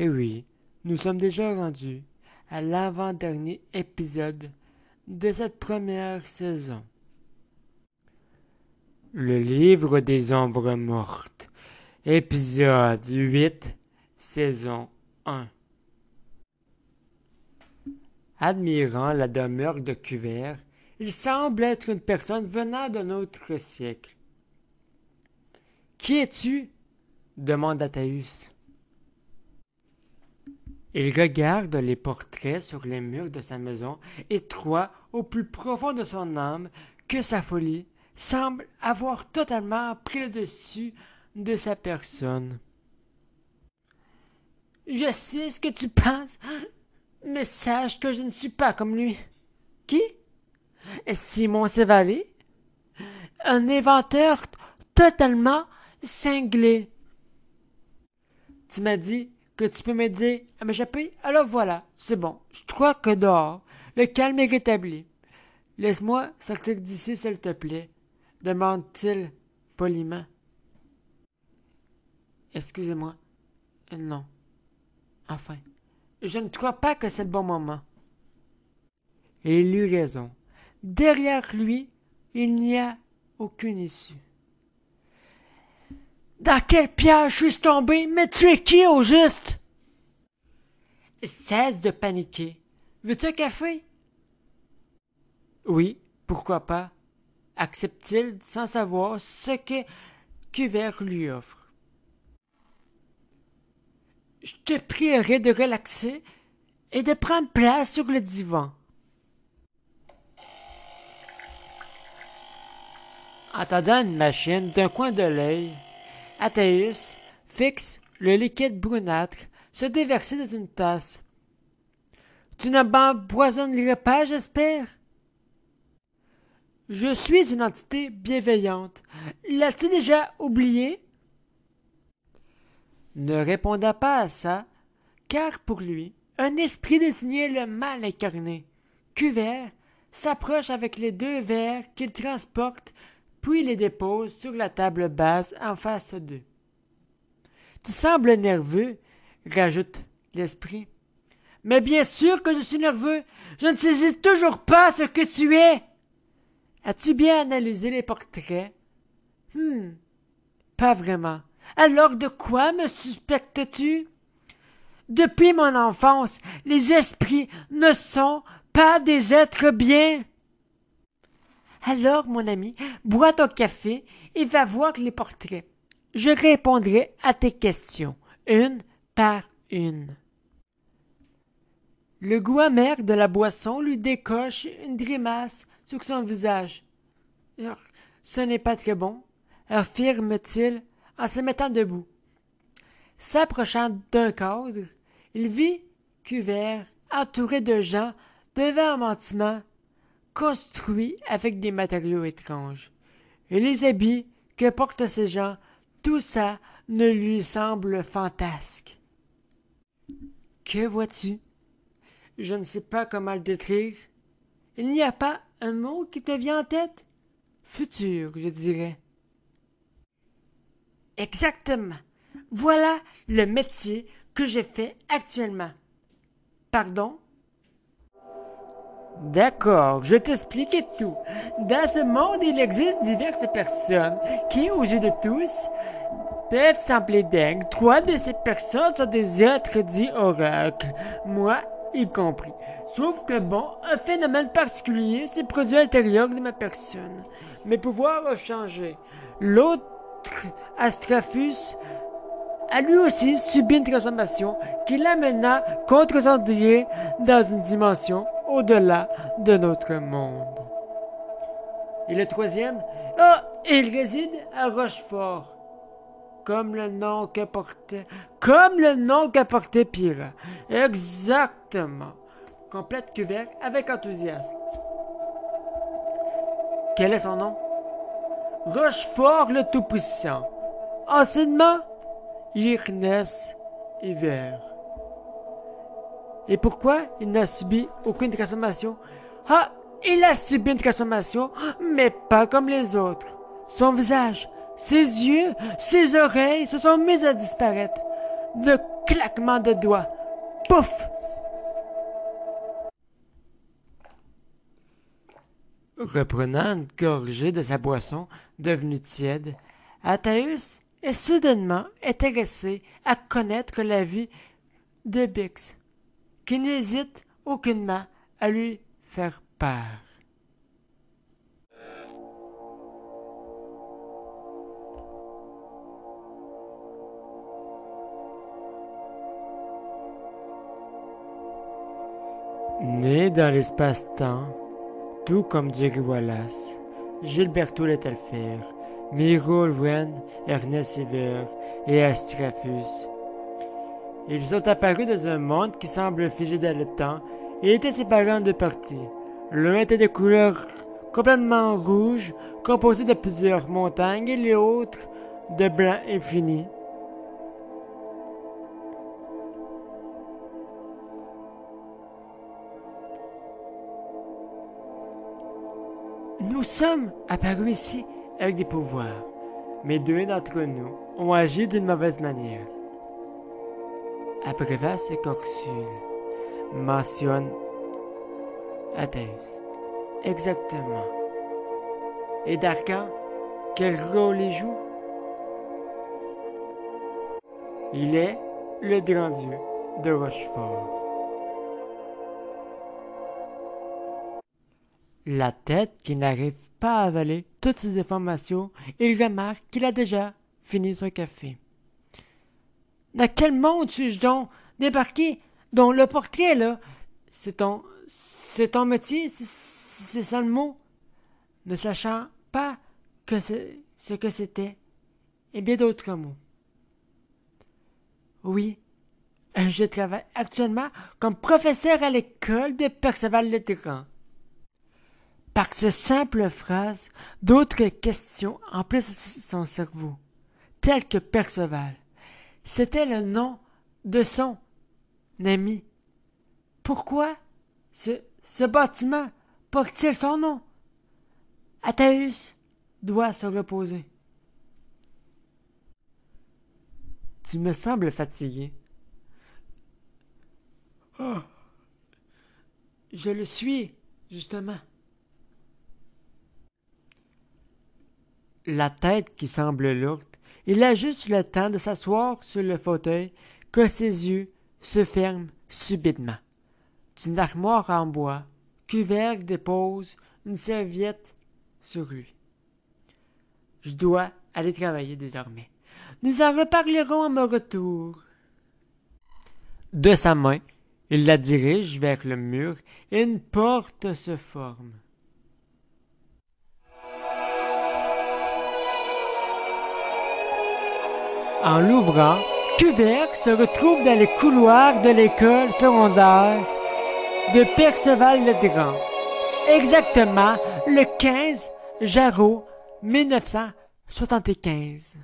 Eh oui, nous sommes déjà rendus à l'avant-dernier épisode de cette première saison. Le livre des ombres mortes, épisode 8, saison 1. Admirant la demeure de Cuvert, il semble être une personne venant d'un autre siècle. Qui es-tu? demande Athaeus. Il regarde les portraits sur les murs de sa maison et croit au plus profond de son âme que sa folie semble avoir totalement pris le dessus de sa personne. Je sais ce que tu penses, mais sache que je ne suis pas comme lui. Qui? Simon Sévalé? Un inventeur totalement cinglé. Tu m'as dit que tu peux m'aider à m'échapper? Alors voilà, c'est bon. Je crois que dehors, le calme est rétabli. Laisse-moi sortir d'ici, s'il te plaît, demande-t-il poliment. Excusez-moi. Non. Enfin, je ne crois pas que c'est le bon moment. Et il eut raison. Derrière lui, il n'y a aucune issue. Dans quel piège suis-je tombé? Mais tu es qui au juste? Cesse de paniquer. Veux-tu un café? Oui, pourquoi pas? Accepte-t-il sans savoir ce que Cuvert lui offre? Je te prierai de relaxer et de prendre place sur le divan. En une machine d'un coin de l'œil, Athéus fixe le liquide brunâtre se déverser dans une tasse. Tu ne m'empoisonnerais pas, j'espère? Je suis une entité bienveillante. L'as-tu déjà oublié? Ne répondant pas à ça, car pour lui, un esprit désignait le mal incarné. Cuvert s'approche avec les deux verres qu'il transporte puis les dépose sur la table basse en face d'eux. Tu sembles nerveux, rajoute l'esprit. Mais bien sûr que je suis nerveux. Je ne saisis toujours pas ce que tu es. As-tu bien analysé les portraits? Hum. Pas vraiment. Alors de quoi me suspectes-tu? Depuis mon enfance, les esprits ne sont pas des êtres bien. Alors, mon ami, bois ton café et va voir les portraits. Je répondrai à tes questions, une par une. Le goût amer de la boisson lui décoche une grimace sur son visage. Ce n'est pas très bon, affirme-t-il en se mettant debout. S'approchant d'un cadre, il vit Cuvert entouré de gens devant un mentiment construit avec des matériaux étranges. Et les habits que portent ces gens, tout ça ne lui semble fantasque. Que vois-tu? Je ne sais pas comment le décrire. Il n'y a pas un mot qui te vient en tête? Futur, je dirais. Exactement. Voilà le métier que je fais actuellement. Pardon? D'accord, je t'explique tout. Dans ce monde, il existe diverses personnes qui, aux yeux de tous, peuvent sembler dingues. Trois de ces personnes sont des êtres dits oracles, moi y compris. Sauf que bon, un phénomène particulier s'est produit à l'intérieur de ma personne. Mes pouvoirs ont changé. L'autre, Astraphus, a lui aussi subi une transformation qui l'amena contre son dans une dimension au-delà de notre monde. Et le troisième, ah, il réside à Rochefort, comme le nom que portait, comme le nom. Exactement. Complète couvert avec enthousiasme. Quel est son nom? Rochefort le Tout-Puissant. Anciennement, Irnès Hiver. Et pourquoi il n'a subi aucune transformation? Ah, il a subi une transformation, mais pas comme les autres. Son visage, ses yeux, ses oreilles se sont mis à disparaître. De claquement de doigts. Pouf! Reprenant une gorgée de sa boisson devenue tiède, Athaeus est soudainement intéressé à connaître la vie de Bix, qui n'hésite aucunement à lui faire peur. Né dans l'espace-temps, tout comme Jerry Wallace, Gilberto Letelfer, Miro Wren, Ernest Sever et Astraphus. Ils sont apparus dans un monde qui semble figé dans le temps et étaient séparés en deux parties. L'un était de couleur complètement rouge, composé de plusieurs montagnes, et l'autre de blanc infini. Nous sommes apparus ici avec des pouvoirs, mais deux d'entre nous ont agi d'une mauvaise manière. Abrévas et Corsul mentionne Athéus. Exactement. Et Darkan, quel rôle il joue? Il est le grand dieu de Rochefort. La tête qui n'arrive pas à avaler toutes ces informations, il remarque qu'il a déjà fini son café. Dans quel monde suis-je donc débarqué? Dont le portrait, là, c'est ton. c'est ton métier, c'est ça le mot. Ne sachant pas que ce que c'était, et bien d'autres mots. Oui, je travaille actuellement comme professeur à l'école de Perceval le par ces simples phrases, d'autres questions emplissent son cerveau, telles que Perceval. C'était le nom de son ami. Pourquoi ce, ce bâtiment porte-t-il son nom? Athaeus doit se reposer. Tu me sembles fatigué. Oh. Je le suis, justement. la tête qui semble lourde, il a juste le temps de s'asseoir sur le fauteuil que ses yeux se ferment subitement. D'une armoire en bois, Couvercle dépose une serviette sur lui. Je dois aller travailler désormais. Nous en reparlerons à mon retour. De sa main, il la dirige vers le mur et une porte se forme. En l'ouvrant, Cuvert se retrouve dans les couloirs de l'école secondaire de Perceval-le-Grand. Exactement le 15 Jarreau 1975.